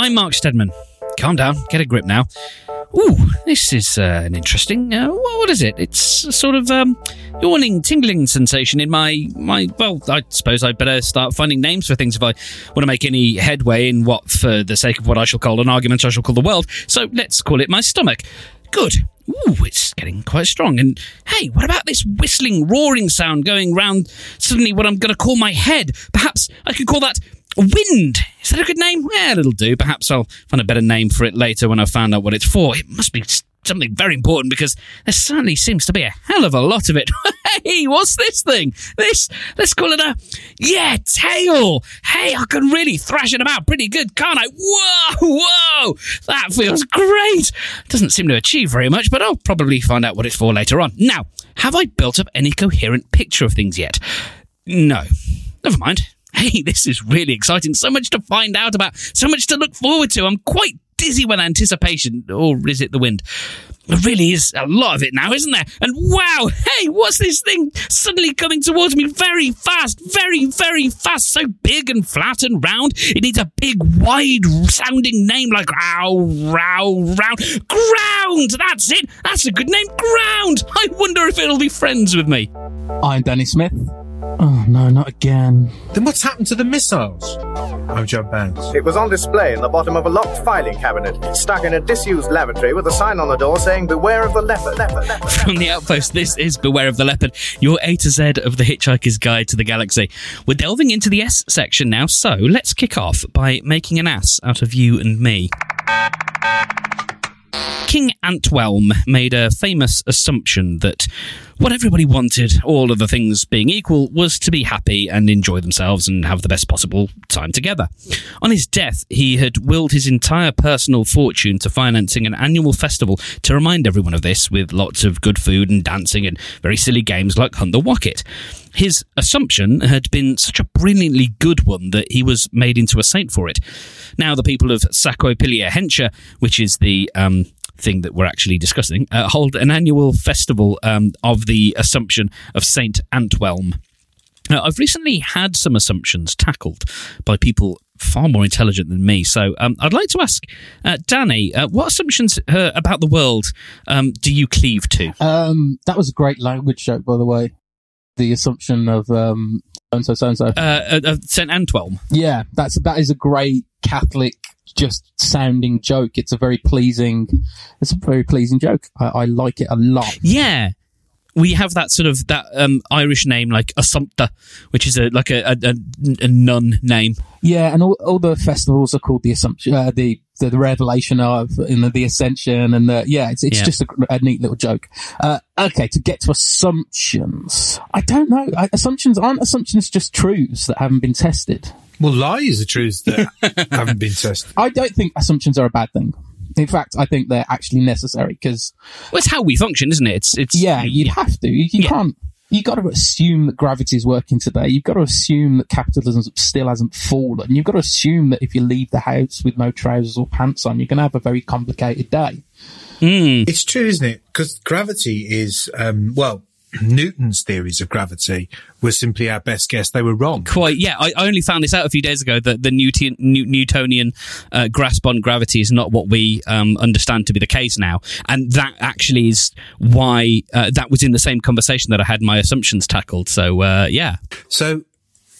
I'm Mark Steadman. Calm down, get a grip now. Ooh, this is uh, an interesting. Uh, wha- what is it? It's a sort of um, yawning, tingling sensation in my my. Well, I suppose I'd better start finding names for things if I want to make any headway in what, for the sake of what I shall call an argument, I shall call the world. So let's call it my stomach. Good. Ooh, it's getting quite strong. And hey, what about this whistling, roaring sound going round suddenly what I'm going to call my head? Perhaps I could call that wind. Is that a good name? Well, it'll do. Perhaps I'll find a better name for it later when I find out what it's for. It must be something very important because there certainly seems to be a hell of a lot of it. hey, what's this thing? This, let's call it a, yeah, tail. Hey, I can really thrash it about pretty good, can't I? Whoa, whoa, that feels great. Doesn't seem to achieve very much, but I'll probably find out what it's for later on. Now, have I built up any coherent picture of things yet? No. Never mind. Hey, this is really exciting. So much to find out about, so much to look forward to. I'm quite dizzy with anticipation. Or is it the wind? There really is a lot of it now, isn't there? And wow, hey, what's this thing suddenly coming towards me very fast, very, very fast, so big and flat and round? It needs a big, wide sounding name like row, row, round. Ground! That's it! That's a good name, Ground! I wonder if it'll be friends with me. I'm Danny Smith. Oh no, not again. Then what's happened to the missiles? I'm Jon Bounds. It was on display in the bottom of a locked filing cabinet, stuck in a disused lavatory with a sign on the door saying, Beware of the leopard, leopard, leopard. From the outpost, this is Beware of the Leopard, your A to Z of the Hitchhiker's Guide to the Galaxy. We're delving into the S section now, so let's kick off by making an ass out of you and me. King Antwelm made a famous assumption that what everybody wanted, all of the things being equal, was to be happy and enjoy themselves and have the best possible time together. On his death, he had willed his entire personal fortune to financing an annual festival to remind everyone of this, with lots of good food and dancing and very silly games like Hunt the Wocket. His assumption had been such a brilliantly good one that he was made into a saint for it. Now, the people of Saquo-Pilia Hensha, which is the um, thing that we're actually discussing, uh, hold an annual festival um, of the Assumption of Saint Antwelm. Now, I've recently had some assumptions tackled by people far more intelligent than me. So um, I'd like to ask uh, Danny, uh, what assumptions uh, about the world um, do you cleave to? Um, that was a great language joke, by the way. The assumption of um, so and so, so and so. Uh, uh, Saint Antwelm. Yeah, that's that is a great Catholic, just sounding joke. It's a very pleasing. It's a very pleasing joke. I, I like it a lot. Yeah. We have that sort of that um, Irish name like Assumpta, which is a like a, a, a, a nun name. Yeah, and all, all the festivals are called the Assumption, uh, the, the the Revelation of, and the, the Ascension, and the yeah, it's it's Yeah. just a, a neat little joke. Uh, okay, to get to assumptions, I don't know. I, assumptions aren't assumptions just truths that haven't been tested. Well, lies are truths that haven't been tested. I don't think assumptions are a bad thing. In fact, I think they're actually necessary because Well, it's how we function, isn't it? It's it's yeah, you'd have to. You, you can't. You got to assume that gravity is working today. You've got to assume that capitalism still hasn't fallen. You've got to assume that if you leave the house with no trousers or pants on, you're going to have a very complicated day. It's true, isn't it? Because gravity is, um, well, Newton's theories of gravity were simply our best guess. They were wrong. quite yeah. I only found this out a few days ago that the Newton, Newtonian uh, grasp on gravity is not what we um, understand to be the case now, and that actually is why uh, that was in the same conversation that I had my assumptions tackled. So uh, yeah, So,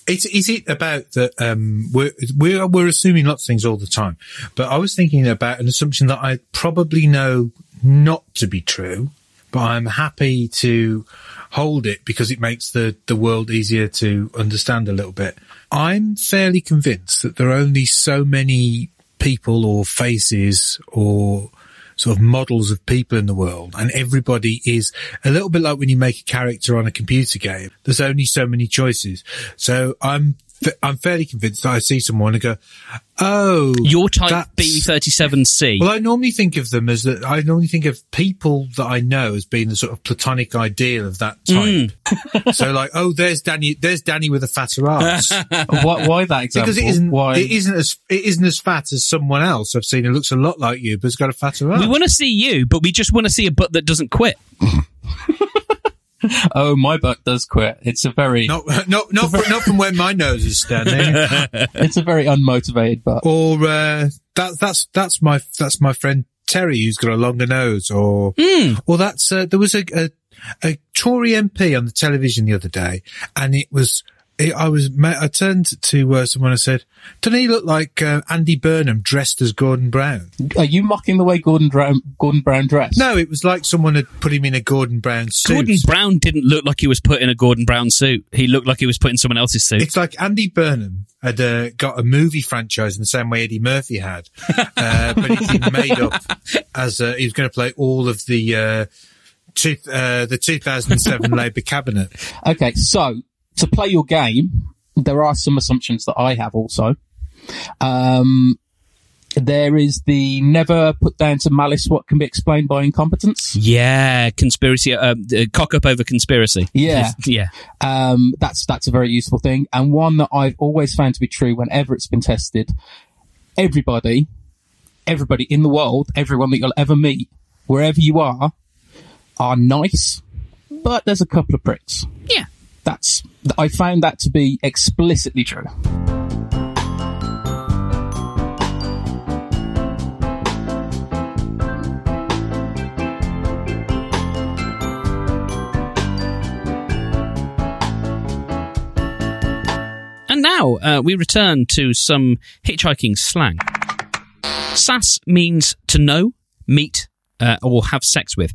is, is it about that? Um, we're, we're we're assuming lots of things all the time, but I was thinking about an assumption that I probably know not to be true, but I'm happy to hold it because it makes the the world easier to understand a little bit. I'm fairly convinced that there are only so many people or faces or sort of models of people in the world and everybody is a little bit like when you make a character on a computer game there's only so many choices so i'm i'm fairly convinced that i see someone and go oh your type that's- B thirty seven C. well, I normally think of them as that. I normally think of people that I know as being the sort of platonic ideal of that type. Mm. so, like, oh, there's Danny. There's Danny with a fatter ass. why, why that example? because it isn't. Why? It isn't as. It isn't as fat as someone else I've seen who looks a lot like you, but has got a fatter ass. We want to see you, but we just want to see a butt that doesn't quit. oh, my butt does quit. It's a very, Not not not from, not from where my nose is standing. it's a very unmotivated butt. or uh, that that's that's my that's my friend Terry who's got a longer nose. Or or that's uh, there was a, a a Tory MP on the television the other day, and it was. It- I was. I turned to uh, someone and said, "Doesn't he look like uh, Andy Burnham dressed as Gordon Brown?" Are you mocking the way Gordon Brown, Gordon Brown dressed? No, it was like someone had put him in a Gordon Brown suit. Gordon Brown didn't look like he was put in a Gordon Brown suit. He looked like he was put in someone else's suit. It's like Andy Burnham had uh, got a movie franchise in the same way Eddie Murphy had, uh, but it's been made up as uh, he was going to play all of the uh, two, uh, the 2007 Labour cabinet. Okay, so to play your game, there are some assumptions that I have also. Um, there is the never put down to malice what can be explained by incompetence. yeah, conspiracy, uh, uh, cock up over conspiracy. Yeah. yeah. Um, that's that's a very useful thing, and one that I've always found to be true whenever it's been tested. Everybody, everybody in the world, everyone that you'll ever meet, wherever you are, are nice, but there's a couple of pricks. Yeah. That's I found that to be explicitly true. And now uh, we return to some hitchhiking slang. Sass means to know, meet, uh, or have sex with.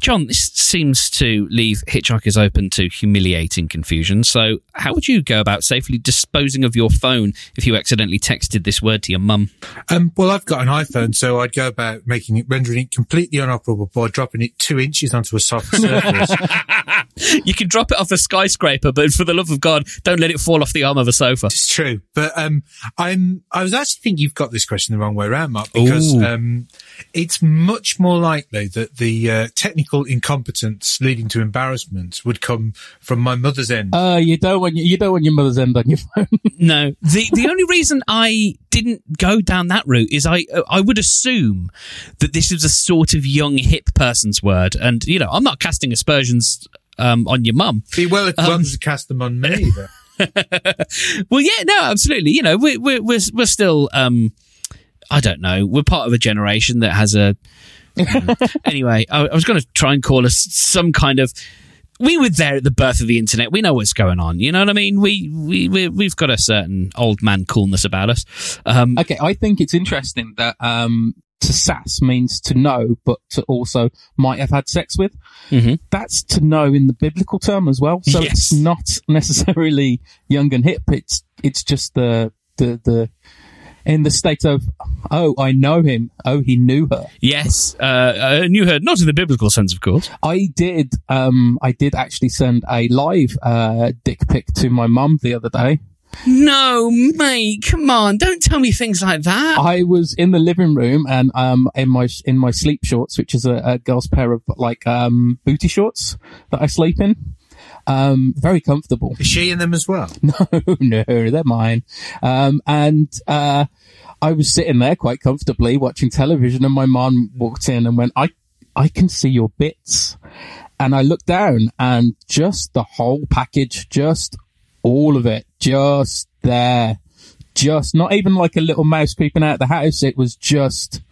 John, this seems to leave hitchhikers open to humiliating confusion. So, how would you go about safely disposing of your phone if you accidentally texted this word to your mum? Um, well, I've got an iPhone, so I'd go about making it, rendering it completely unoperable by dropping it two inches onto a soft surface. You can drop it off a skyscraper, but for the love of God, don't let it fall off the arm of a sofa. It's true, but um, I'm. I was actually think you've got this question the wrong way around, Mark, because um, it's much more likely that the uh, technical incompetence leading to embarrassment would come from my mother's end. Uh, you don't want you don't want your mother's end on your phone. No, the the only reason I didn't go down that route is I I would assume that this is a sort of young hip person's word, and you know I'm not casting aspersions um, on your mum. Be well if welcome to cast them on me. Well, yeah, no, absolutely. You know, we're we're we're, we're still um, I don't know, we're part of a generation that has a. anyway, I, I was going to try and call us some kind of. We were there at the birth of the internet. We know what's going on. You know what I mean? We we we we've got a certain old man coolness about us. Um, Okay, I think it's interesting that um, to sass means to know, but to also might have had sex with. Mhm. That's to know in the biblical term as well. So Yes. it's not necessarily young and hip. It's it's just the the the in the state of oh I know him. Oh he knew her. Yes, uh, I knew her not in the biblical sense, of course. I did um I did actually send a live uh dick pic to my mum the other day. No, mate, come on! Don't tell me things like that. I was in the living room and um in my in my sleep shorts, which is a, a girl's pair of like um booty shorts that I sleep in. Um, very comfortable. Is she in them as well? No, no, they're mine. Um, and uh, I was sitting there quite comfortably watching television, and my mom walked in and went, "I, I can see your bits." And I looked down, and just the whole package, just all of it, just there, just not even like a little mouse creeping out of the house. It was just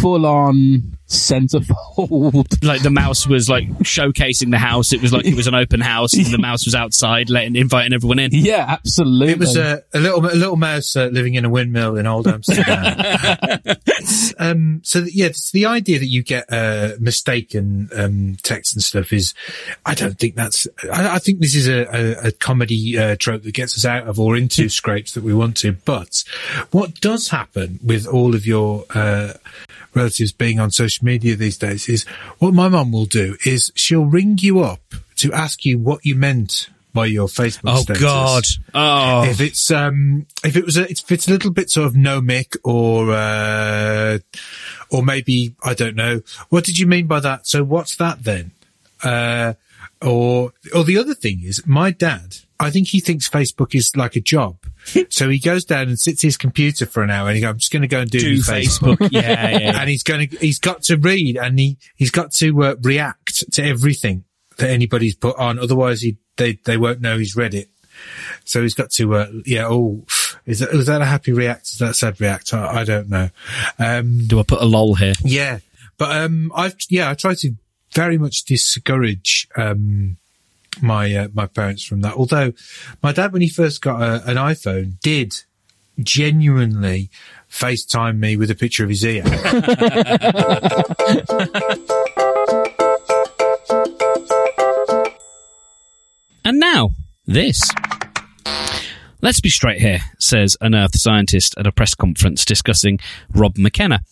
full on centerfold. like the mouse was like showcasing the house. It was like it was an open house. And the mouse was outside, letting inviting everyone in. yeah, absolutely. It was a, a little a little mouse uh, living in a windmill in old Amsterdam. um, so yeah, the idea that you get uh, mistaken um, text and stuff is, I don't think that's. I, I think this is a, a, a comedy uh, trope that gets us out of or into scrapes that we want to. But what does happen with all of your uh, relatives being on social media these days is what my mum will do is she'll ring you up to ask you what you meant by your Facebook Oh status. God! Oh, if it's um if it was a if it's a little bit sort of no mic or uh or maybe I don't know. What did you mean by that? So what's that then? Uh or or the other thing is my dad I think he thinks Facebook is like a job so he goes down and sits at his computer for an hour and he goes I'm just going to go and do, do Facebook. Facebook? yeah, yeah, yeah. and he's going to he's got to read and he he's got to uh, react to everything that anybody's put on. Otherwise, he they they won't know he's read it. So he's got to, uh, yeah. Oh, is that was that a happy react? Is that a sad react? I, I don't know. Um, Do I put a lol here? yeah, but um, I've yeah, I try to very much discourage um my uh, my parents from that. Although my dad, when he first got a, an iPhone, did genuinely FaceTime me with a picture of his ear. And now, this. Let's be straight here, says an Earth scientist at a press conference discussing Rob McKenna.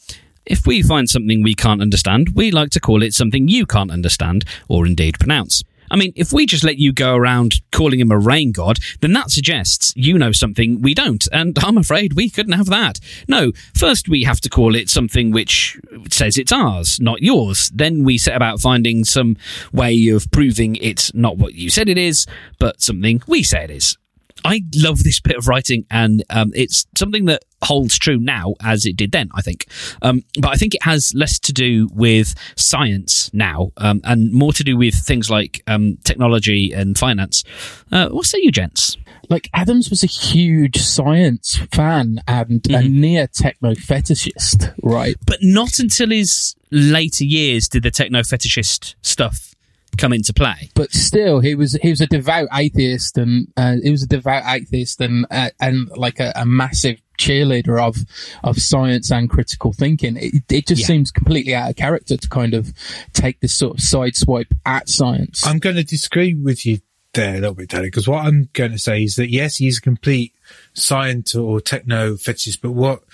If we find something we can't understand, we like to call it something you can't understand, or indeed pronounce. I mean, if we just let you go around calling him a rain god, then that suggests you know something we don't, and I'm afraid we couldn't have that. No, first we have to call it something which says it's ours, not yours. Then we set about finding some way of proving it's not what you said it is, but something we say it is. I love this bit of writing, and um, it's something that holds true now as it did then. I think, um, but I think it has less to do with science now, um, and more to do with things like um, technology and finance. Uh, what say you, gents? like Adams was a huge science fan and a near techno fetishist, right? But not until his later years did the techno fetishist stuff come into play. But still, he was he was a devout atheist, and uh, he was a devout atheist, and uh, and like a, a massive cheerleader of of science and critical thinking. It, it just Yeah. seems completely out of character to kind of take this sort of side swipe at science. I'm going to disagree with you there a little bit, Danny, because what I'm going to say is that yes, he's a complete science or techno fetishist, but what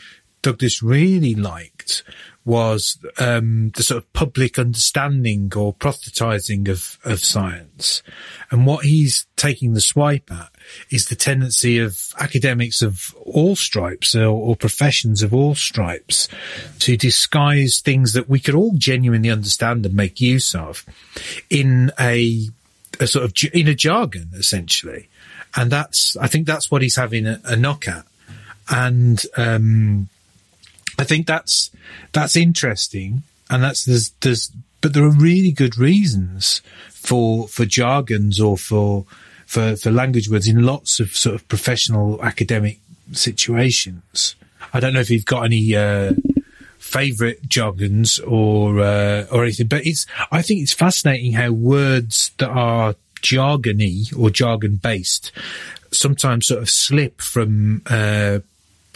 Douglas really liked was um, the sort of public understanding or proselytizing of, of science. And what he's taking the swipe at is the tendency of academics of all stripes or, or professions of all stripes to disguise things that we could all genuinely understand and make use of in a, a sort of in a jargon essentially. And that's, I think that's what he's having a, a knock at. And, um, I think that's that's interesting, and that's there's there's but there are really good reasons for for jargons or for for for language words in lots of sort of professional academic situations. I don't know if you've got any uh, favorite jargons or uh, or anything, but it's I think it's fascinating how words that are jargony or jargon based sometimes sort of slip from uh,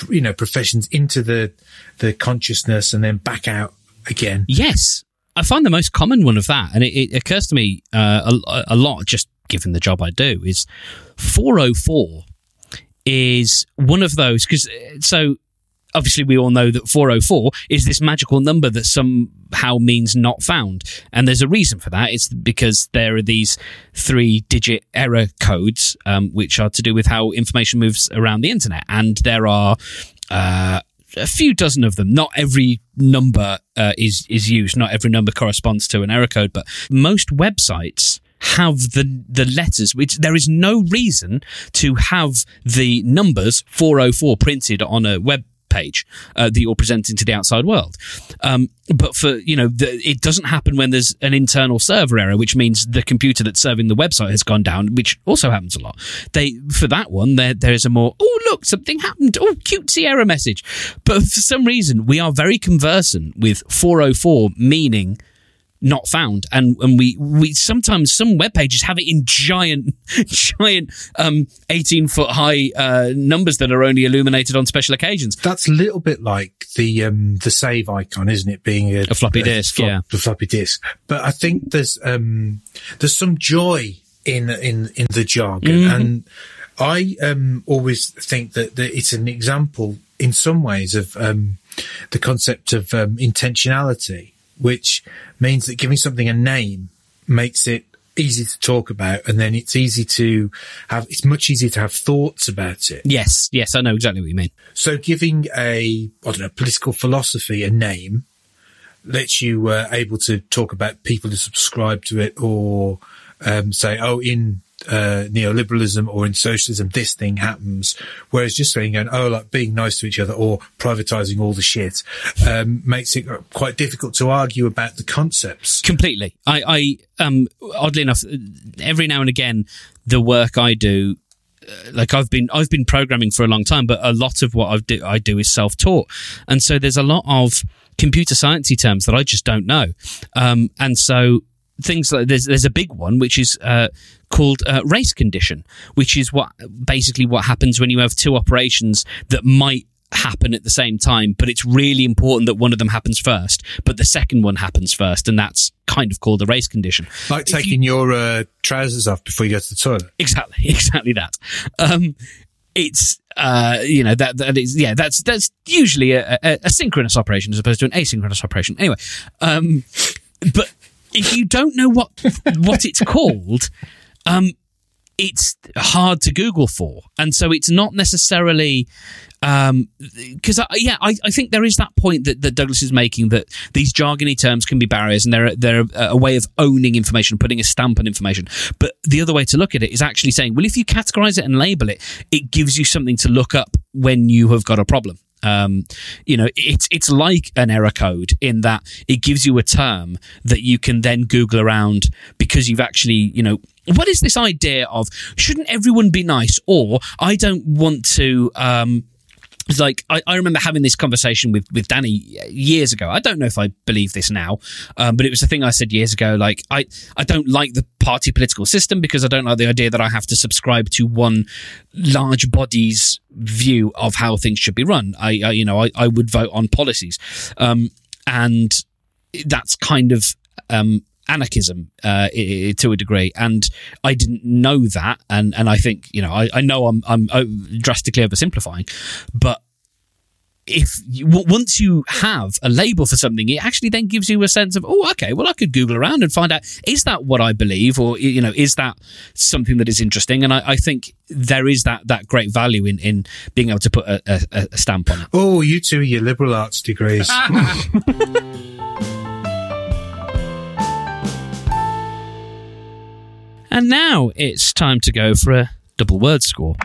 you know professions into the the consciousness and then back out again. Yes, I find the most common one of that, and it, it occurs to me uh, a, a lot, just given the job I do, is 404 is one of those because so obviously we all know that 404 is this magical number that somehow means not found and there's a reason for that it's because there are these three digit error codes um, which are to do with how information moves around the internet and there are uh, a few dozen of them. Not every number uh, is is used. Not every number corresponds to an error code, but most websites have the the letters which there is no reason to have the numbers 404 printed on a web page uh, that you're presenting to the outside world. Um, but for you know the, it doesn't happen when there's an internal server error which means the computer that's serving the website has gone down which also happens a lot. They for that one there there is a more oh look something happened. Oh cutesy error message. But for some reason we are very conversant with 404 meaning not found and and we we sometimes some web pages have it in giant giant um 18 foot high uh numbers that are only illuminated on special occasions That's a little bit like the um the save icon, isn't it? Being a, A floppy disk, yeah. the floppy disk. But I think there's um there's some joy in in in the jargon, Mm-hmm. and I um always think that, that it's an example in some ways of um the concept of um, intentionality, which means that giving something a name makes it easy to talk about, and then it's easy to have. It's much easier to have thoughts about it. yes yes i know exactly what you mean So giving a, I don't know, political philosophy a name lets you uh, able to talk about people who subscribe to it or um, say, oh, in uh, neoliberalism or in socialism, this thing happens. Whereas just saying, oh, like being nice to each other or privatizing all the shit, um, makes it quite difficult to argue about the concepts. Completely. I, I, um, oddly enough, every now and again, the work I do, uh, like I've been, I've been programming for a long time, but a lot of what I do, I do is self-taught. And so there's a lot of computer sciencey terms that I just don't know. Um, and so things like there's there's a big one which is uh, called uh, race condition, which is what basically what happens when you have two operations that might happen at the same time, but it's really important that one of them happens first, but the second one happens first, and that's kind of called a race condition. Like taking you, your uh, trousers off before you go to the toilet. Exactly, exactly that. Um, it's uh, you know that that is yeah that's that's usually a, a, a, synchronous operation as opposed to an asynchronous operation. Anyway, um, but if you don't know what what it's called, um, it's hard to Google for, and so it's not necessarily because um, yeah, I, I, think there is that point that, that, Douglas is making that these jargony terms can be barriers, and they're they're a way of owning information, putting a stamp on information. But the other way to look at it is actually saying, well, if you categorize it and label it, it gives you something to look up when you have got a problem. Um, you know, it's it's like an error code in that it gives you a term that you can then Google around because you've actually, you know, what is this idea of shouldn't everyone be nice or I don't want to um, it's like I, I, remember having this conversation with with Danny years ago. I don't know if I believe this now, um, but it was a thing I said years ago. Like I I don't like the party political system because I don't like the idea that I have to subscribe to one large body's view of how things should be run. I, I you know I, I would vote on policies, um, and that's kind of um, anarchism uh, to a degree, and I didn't know that, and and I think you know I, I know I'm I'm uh, drastically oversimplifying, but if you, once you have a label for something, it actually then gives you a sense of, oh, okay, well, I could Google around and find out is that what I believe, or you know, is that something that is interesting? And I, I think there is that that great value in in being able to put a, a, a stamp on it. Oh, you two, your liberal arts degrees. and now it's time to go for a double word score.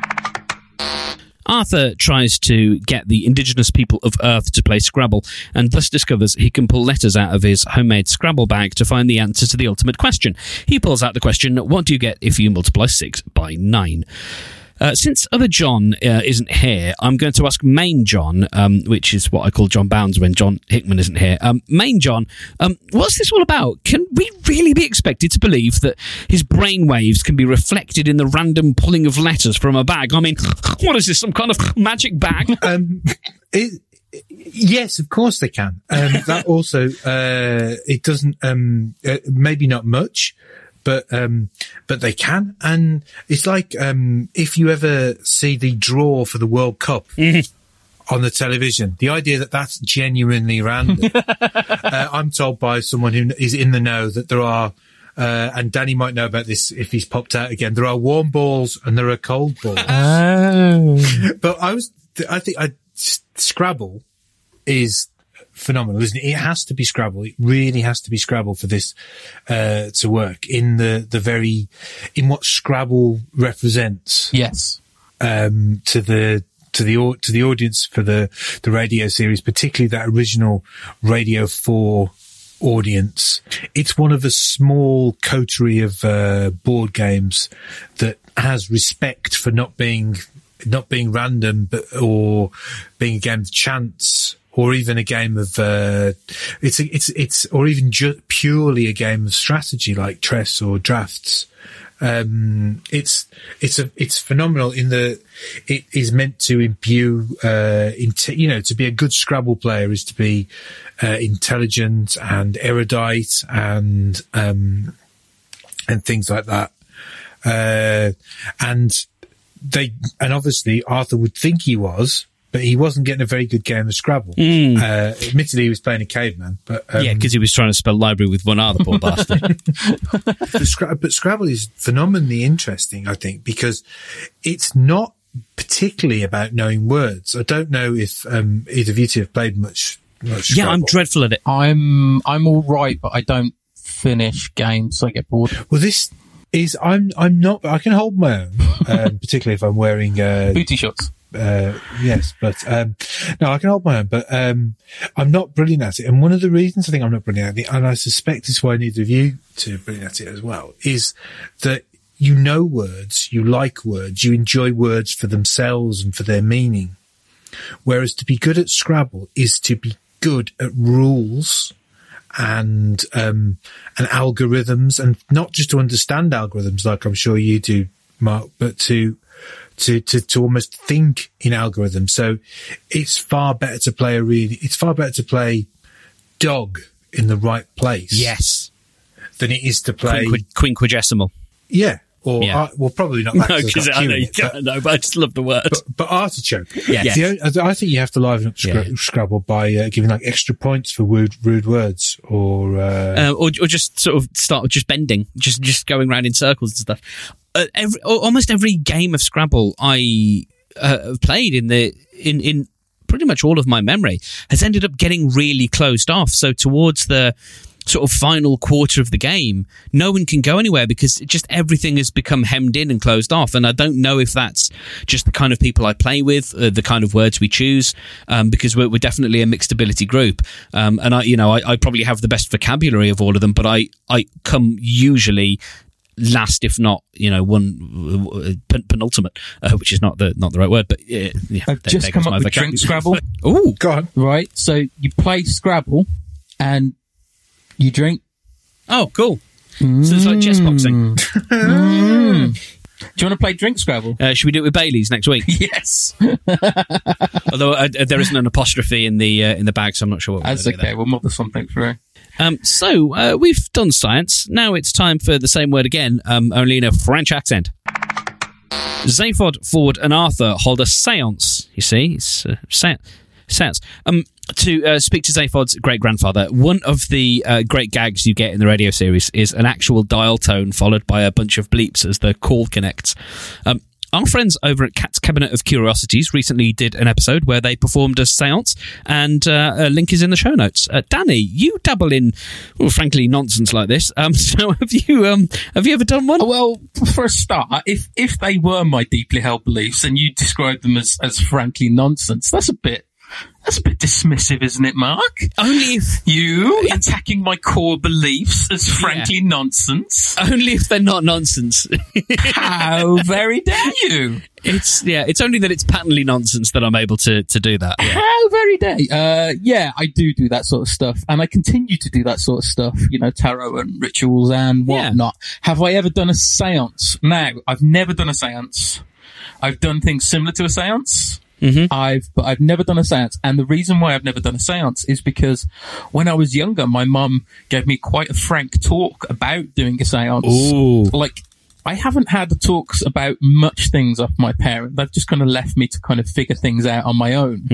Arthur tries to get the indigenous people of Earth to play Scrabble and thus discovers he can pull letters out of his homemade Scrabble bag to find the answer to the ultimate question. He pulls out the question, What do you get if you multiply 6 by 9? Uh, since other John uh, isn't here, I'm going to ask Main John, um, which is what I call Jon Bounds when John Hickman isn't here. Um, Main John, um, what's this all about? Can we really be expected to believe that his brain waves can be reflected in the random pulling of letters from a bag? I mean, what is this? Some kind of magic bag? Um, it, Yes, of course they can. Um, that also, uh, it doesn't, um, uh, maybe not much, but um, but they can, and it's like um, if you ever see the draw for the World Cup. Mm-hmm. On the television, the idea that that's genuinely random. uh, I'm told by someone who is in the know that there are uh, and Danny might know about this if he's popped out again. There are warm balls and there are cold balls. Oh. But I was, I think I, Scrabble is phenomenal, isn't it? It has to be Scrabble. It really has to be Scrabble for this uh, to work in the the very in what Scrabble represents. Yes. Um, to the to the to the audience for the the radio series, particularly that original Radio Four audience. It's one of a small coterie of uh, board games that has respect for not being not being random, but or being a game of chance or even a game of uh, it's it's it's or even ju- purely a game of strategy like chess or drafts. Um, it's it's a it's phenomenal in the it is meant to imbue uh, inte- you know to be a good Scrabble player is to be uh, intelligent and erudite and um, and things like that. Uh, and they and obviously Arthur would think he was but he wasn't getting a very good game of Scrabble. Mm. Uh, admittedly, he was playing a caveman, but um, yeah, because he was trying to spell library with one other poor bastard. but Scrabble is phenomenally interesting, I think, because it's not particularly about knowing words. I don't know if um, either of you two have played much. much yeah, I'm dreadful at it. I'm I'm all right, but I don't finish games. So I get bored. Well, this is I'm I'm not I can hold my own, um, particularly if I'm wearing uh, Booty shots. Uh, yes, but um, no, I can hold my own, but um, I'm not brilliant at it. And one of the reasons I think I'm not brilliant at it, and I suspect it's why neither of you to brilliant at it as well, is that you know words, you like words, you enjoy words for themselves and for their meaning. Whereas to be good at Scrabble is to be good at rules and um, and algorithms, and not just to understand algorithms like I'm sure you do, Mark, but to to to to almost think in algorithms. So it's far better to play a really. It's far better to play dog in the right place, Yes. than it is to play. Quinqu- quinquagesimal. yeah, or Yeah. ar- well, probably not that. No, 'cause because I know you it, but- know, but I just love the word. but, but artichoke. Yes. The I think you have to liven up Scra- Yeah. Scrabble by uh, giving like extra points for rude, rude words or uh, uh, or, or just sort of start with just bending, just just going around in circles and stuff. Uh, every, almost every game of Scrabble I uh, have played in the in in pretty much all of my memory has ended up getting really closed off. So towards the sort of final quarter of the game, no one can go anywhere because just everything has become hemmed in and closed off. And I don't know if that's just the kind of people I play with, uh, the kind of words we choose, um, because we're, we're definitely a mixed ability group. Um, and I, you know, I, I probably have the best vocabulary of all of them, but I, I come usually last, if not, you know, one uh, pen- penultimate, uh, which is not the not the right word, but uh, yeah, I've there- just there come up with vocab- drink Scrabble. oh, go on. Right. So you play Scrabble and you drink. oh, cool. So it's like chess boxing. Do you want to play drink Scrabble? Uh, should we do it with Bailey's next week? yes. Although uh, there isn't an apostrophe in the uh, in the bag, so I'm not sure what. we're That's gonna do okay. We'll muddle something through. Um, so uh, we've done science. Now it's time for the same word again, um, only in a French accent. Zaphod, Ford, and Arthur hold a séance. You see, it's uh, sa- séance. Um, to uh, speak to Zaphod's great grandfather. One of the uh, great gags you get in the radio series is an actual dial tone followed by a bunch of bleeps as the call connects. Um, our friends over at Cat's Cabinet of Curiosities recently did an episode where they performed a seance, and uh, a link is in the show notes. Uh, Danny, you dabble in, well, frankly, nonsense like this. Um, so have you? Um, have you ever done one? Well, for a start, if if they were my deeply held beliefs and you describe them as as frankly nonsense, that's a bit that's a bit dismissive, isn't it, Mark? Only if, You attacking my core beliefs as frankly nonsense? only if they're not nonsense. How very dare you? it's yeah. It's only that it's patently nonsense that I'm able to to do that. Yeah. How very dare? Uh, yeah, I do do that sort of stuff, and I continue to do that sort of stuff. You know, tarot and rituals and Yeah. whatnot. Have I ever done a séance? No, I've never done a séance. I've done things similar to a séance. Mm-hmm. I've, but I've never done a séance. And the reason why I've never done a séance is because when I was younger, my mum gave me quite a frank talk about doing a séance. Ooh. Like, I haven't had the talks about much things off my parents. They've just kind of left me to kind of figure things out on my own.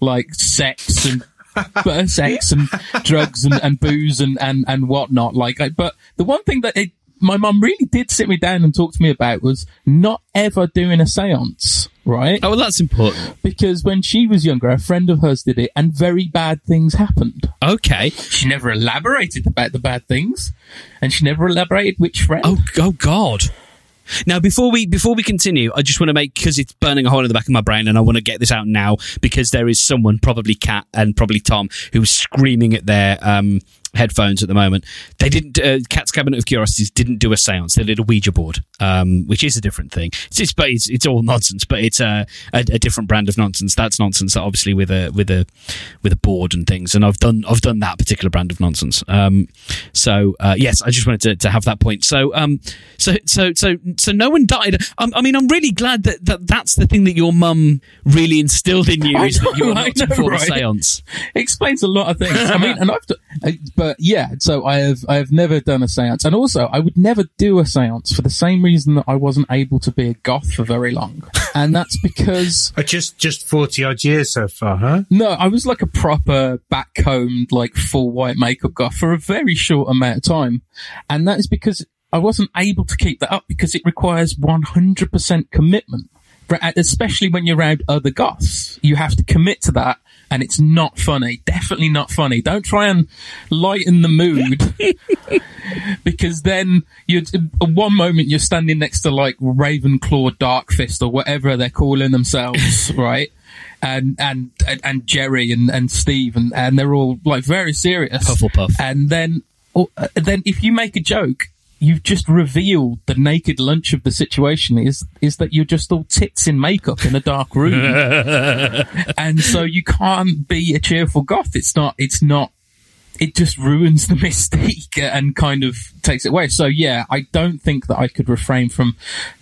Like sex and, sex and drugs and, and booze and, and, and whatnot. Like, I, but the one thing that it, my mum really did sit me down and talk to me about was not ever doing a séance, right? Oh, well, that's important. because when she was younger, a friend of hers did it and very bad things happened. Okay. She never elaborated about the bad things and she never elaborated which friend. Oh, oh God. Now, before we before we continue, I just want to make because it's burning a hole in the back of my brain, and I want to get this out now because there is someone, probably Kat and probably Tom, who's screaming at their um, headphones at the moment. They didn't. Uh, Cat's Cabinet of Curiosities didn't do a séance. They did a Ouija board, um, which is a different thing. It's it's, but it's, it's all nonsense, but it's a, a a different brand of nonsense. That's nonsense, obviously with a with a with a board and things. And I've done I've done that particular brand of nonsense. Um, so uh, yes, I just wanted to, to have that point. So um, so so so so no one died. Um, I mean, I'm really glad that, that that's the thing that your mum really instilled in you is that you I not to know, perform right? a séance. It explains a lot of things. I mean, and I've, d- I- but yeah, so I have, I have never done a seance. And also, I would never do a seance for the same reason that I wasn't able to be a goth for very long. And that's because, Uh, just just forty odd years so far, huh? no, I was like a proper backcombed, like full white makeup goth for a very short amount of time. And that is because I wasn't able to keep that up because it requires 100% commitment. Especially when you're around other goths. You have to commit to that and it's not funny. Definitely not funny. Don't try and lighten the mood because then you at one moment you're standing next to like Ravenclaw, Darkfist, or whatever they're calling themselves, right? And, and, and, and Jerry and, and Steve and, and they're all like very serious. Hufflepuff. And then, or, uh, then if you make a joke, you've just revealed the naked lunch of the situation is is that you're just all tits in makeup in a dark room, and so you can't be a cheerful goth. It's not. It's not. It just ruins the mystique and kind of takes it away. So yeah, I don't think that I could refrain from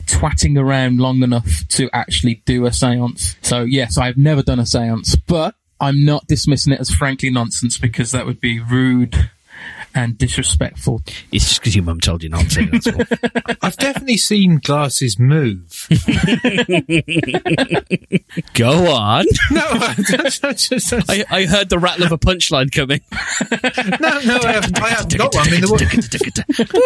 twatting around long enough to actually do a séance. So yes, I've never done a séance, but I'm not dismissing it as frankly nonsense because that would be rude and disrespectful. It's just because your mum told you not to. That's all. I've definitely seen glasses move. Go on. No, I, just, I, I heard the rattle of a punchline coming. no, no, I haven't, I haven't got one. I mean, there was,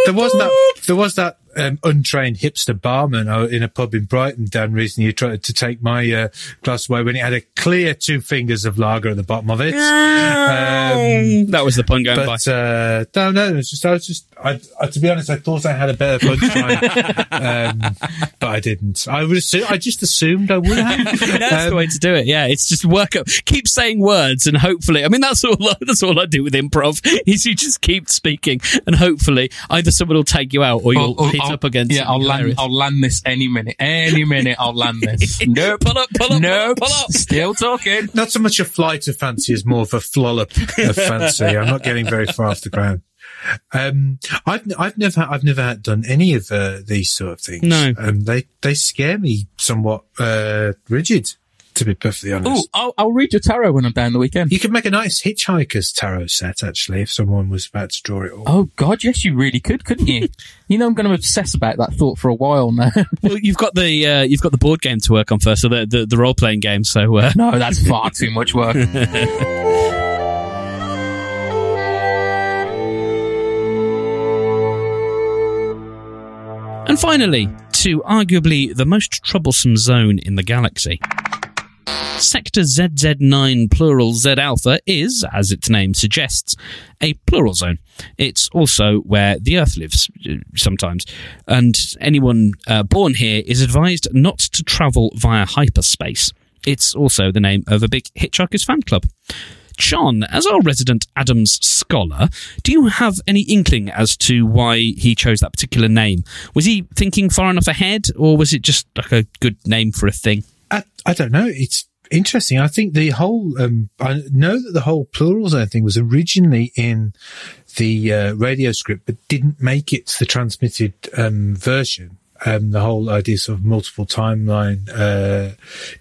there was that, there was that um, untrained hipster barman uh, in a pub in Brighton down recently who tried to take my uh, glass away when it had a clear two fingers of lager at the bottom of it. Um, that was the pun going by. but uh, no, no, it's just I was just I, I, to be honest, I thought I had a better punchline, um, but I didn't. I would assume, I just assumed I would have. That's the way to do it. Yeah, it's just work up. Keep saying words, and hopefully, I mean, that's all. That's all I do with improv. Is you just keep speaking, and hopefully, either someone will take you out, or you'll I'll- hit I'll- up against. Yeah, I'll land. hilarious. I'll land this any minute. Any minute, I'll land this. nope. Pull up, pull up, nope. pull up. Still talking. Not so much a flight of fancy as more of a flollop of fancy. I'm not getting very far off the ground. Um, I've I've never I've never done any of uh, these sort of things. No. um, they they scare me somewhat uh, rigid. To be perfectly honest, Oh, I'll, I'll read your tarot when I'm down the weekend. you could make a nice hitchhiker's tarot set actually if someone was about to draw it all. Oh God, yes, you really could, couldn't you? you know, I'm going to obsess about that thought for a while now. Well, you've got the uh, you've got the board game to work on first, so the the, the role playing game. So uh, no, that's far too much work. And finally, to arguably the most troublesome zone in the galaxy. Sector ZZ9 plural Z alpha is, as its name suggests, a plural zone. It's also where the Earth lives uh, sometimes, and anyone uh, born here is advised not to travel via hyperspace. It's also the name of a big Hitchhiker's fan club. John, as our resident Adams scholar, do you have any inkling as to why he chose that particular name? Was he thinking far enough ahead, or was it just like a good name for a thing? I, I don't know. It's interesting. I think the whole, um, I know that the whole plural zone thing was originally in the uh, radio script, but didn't make it to the transmitted um, version. Um, the whole idea of multiple timeline, uh,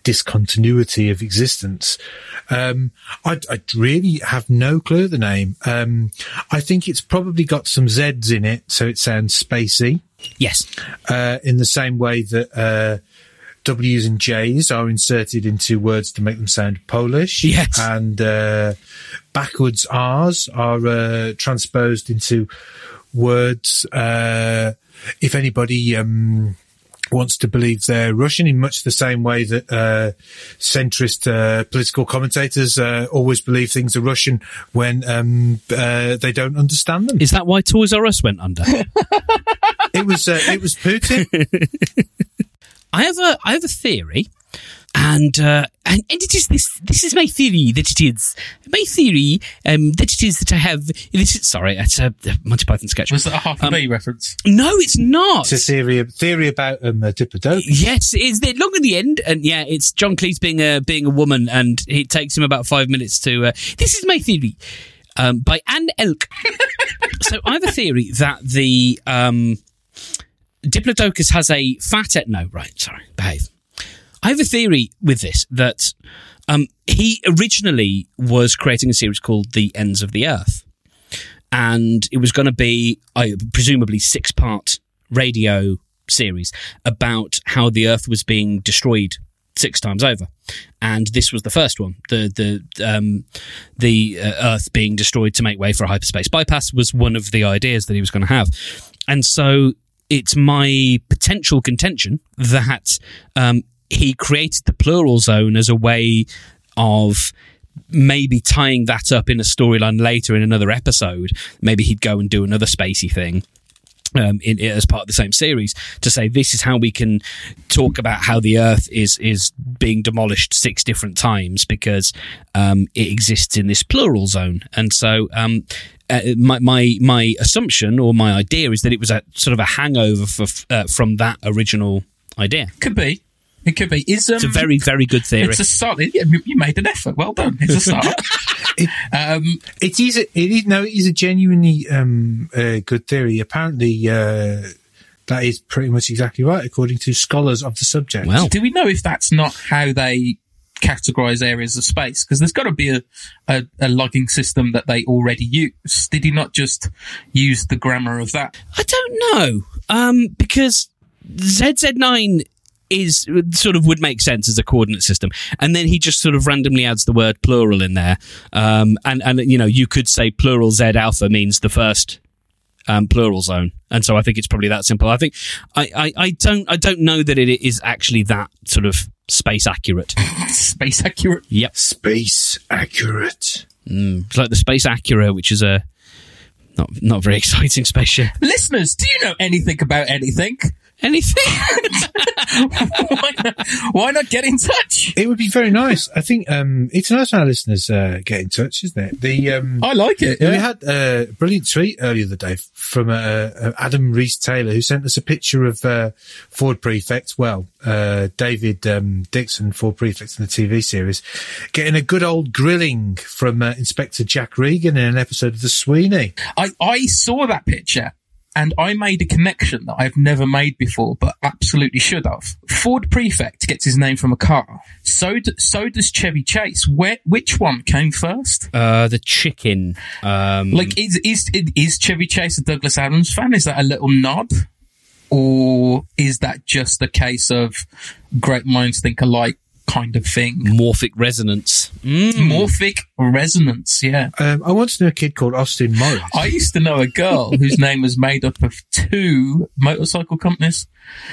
discontinuity of existence. Um, I, I really have no clue the name. Um, I think it's probably got some Z's in it, so it sounds spacey Yes. uh, in the same way that uh, W's and J's are inserted into words to make them sound Polish. Yes. And uh, backwards R's are uh, transposed into words. Uh, if anybody um, wants to believe they're Russian, in much the same way that uh, centrist uh, political commentators uh, always believe things are Russian when um, uh, they don't understand them. Is that why Toys R Us went under? It was uh, it was Putin. I have a I have a theory, and uh, and, and it is this this is my theory that it is my theory um, that it is that I have this is sorry it's a Monty Python sketch. Was that a half a B reference? No, it's not. It's a theory theory about um, uh, Diplodocus. Yes, it's the long at the end, and yeah, it's John Cleese being a being a woman, and it takes him about five minutes to. Uh, this is my theory, um, by Anne Elk. so I have a theory that the um, Diplodocus has a fat. E- no, right, sorry, behave. I have a theory with this that um, he originally was creating a series called The Ends of the Earth, and it was going to be, I presumably, six part radio series about how the Earth was being destroyed six times over, and this was the first one. The the um, the uh, Earth being destroyed to make way for a hyperspace bypass was one of the ideas that he was going to have, and so it's my potential contention that um, he created the plural zone as a way of maybe tying that up in a storyline later in another episode. Maybe he'd go and do another spacey thing. Um, in, as part of the same series to say this is how we can talk about how the Earth is is being demolished six different times because um, it exists in this plural zone, and so um, uh, my my my assumption or my idea is that it was a sort of a hangover for, uh, from that original idea. Could be. It could be. Is um, It's a very very good theory. It's a start. Yeah, you you made an effort. Well done. It's a start. um, It is. A, it is. No, it is a genuinely um, uh, good theory. Apparently, uh, that is pretty much exactly right, according to scholars of the subject. Well, do we know if that's not how they categorize areas of space? Because there's got to be a, a, a logging system that they already use. Did he not just use the grammar of that? I don't know um, because ZZ9 is sort of would make sense as a coordinate system, and then he just sort of randomly adds the word plural in there, um, and and you know you could say plural Z alpha means the first um, plural zone, and so I think it's probably that simple. I think I, I, I don't I don't know that it is actually that sort of space accurate. Space accurate. Yep, Space accurate. it's like the Space Acura, which is a not not very exciting spaceship. Listeners, do you know anything about anything? Anything? why, not, why not get in touch? It would be very nice. I think um, it's nice when our listeners uh, get in touch, isn't it? The um, I like it. We had a brilliant tweet earlier the day from uh, uh, Adam Reese Taylor, who sent us a picture of uh, Ford Prefect, well, uh, David um, Dixon, Ford Prefect in the TV series, getting a good old grilling from uh, Inspector Jack Regan in an episode of The Sweeney. I, I saw that picture and I made a connection that I've never made before, but absolutely should have. Ford Prefect gets his name from a car. So, d- so does Chevy Chase. Where, which one came first? Uh, the chicken. Um, Like, is, is, is Chevy Chase a Douglas Adams fan? Is that a little nod? Or is that just a case of great minds think alike kind of thing? morphic resonance. Mm. Morphic resonance, yeah. Um, I once knew a kid called Austin Morris. I used to know a girl whose name was made up of two motorcycle companies.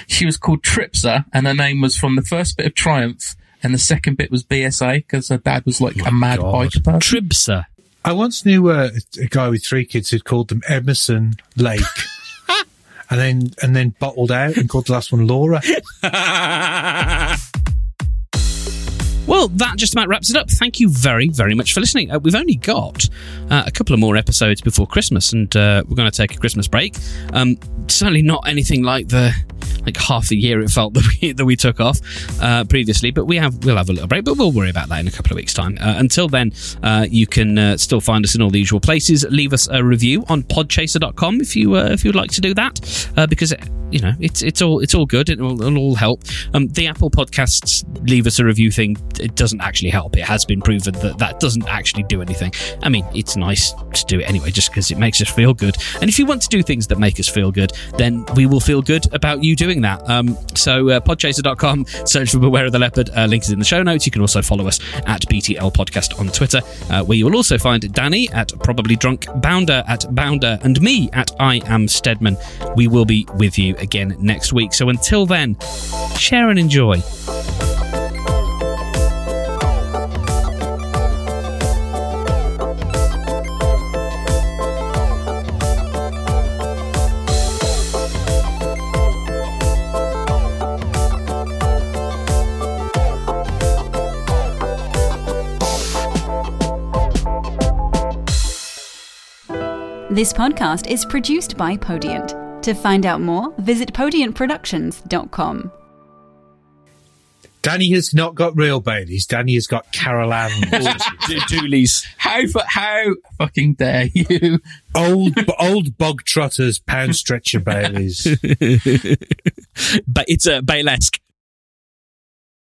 She was called Tripsa, and her name was from the first bit of Triumph, and the second bit was BSA because her dad was like a mad God. biker person. Tribsa. I once knew uh, a guy with three kids who'd called them Emerson Lake. And then, and then bottled out and called the last one Laura. Well, that just about wraps it up. Thank you very, very much for listening. Uh, we've only got uh, a couple of more episodes before Christmas, and uh, we're going to take a Christmas break. Um, certainly not anything like the like half the year it felt that we that we took off uh, previously, but we have we'll have a little break, but we'll worry about that in a couple of weeks' time. Uh, until then, uh, you can still find us in all the usual places. Leave us a review on Podchaser.com if you if you would like to do that, because you know it's it's all it's all good. It will it'll all help. Um, the Apple Podcasts leave us a review thing. It doesn't actually help. It has been proven that that doesn't actually do anything. I mean, it's nice to do it anyway, just because it makes us feel good. And if you want to do things that make us feel good, then we will feel good about you doing that. Um, so uh, podchaser.com, search for Beware of the Leopard. Uh, link is in the show notes. You can also follow us at BTL Podcast on Twitter, uh, where you will also find Danny at Probably Drunk, Bounder at Bounder, and me at I Am Steadman. We will be with you again next week. So until then, share and enjoy. This podcast is produced by Podiant. To find out more, visit podiantproductions.com. Danny has not got real Baileys. Danny has got Carolans. Dooley's. How how fucking dare you? old old bog trotters pound stretcher Baileys. But it's uh, Baylesque.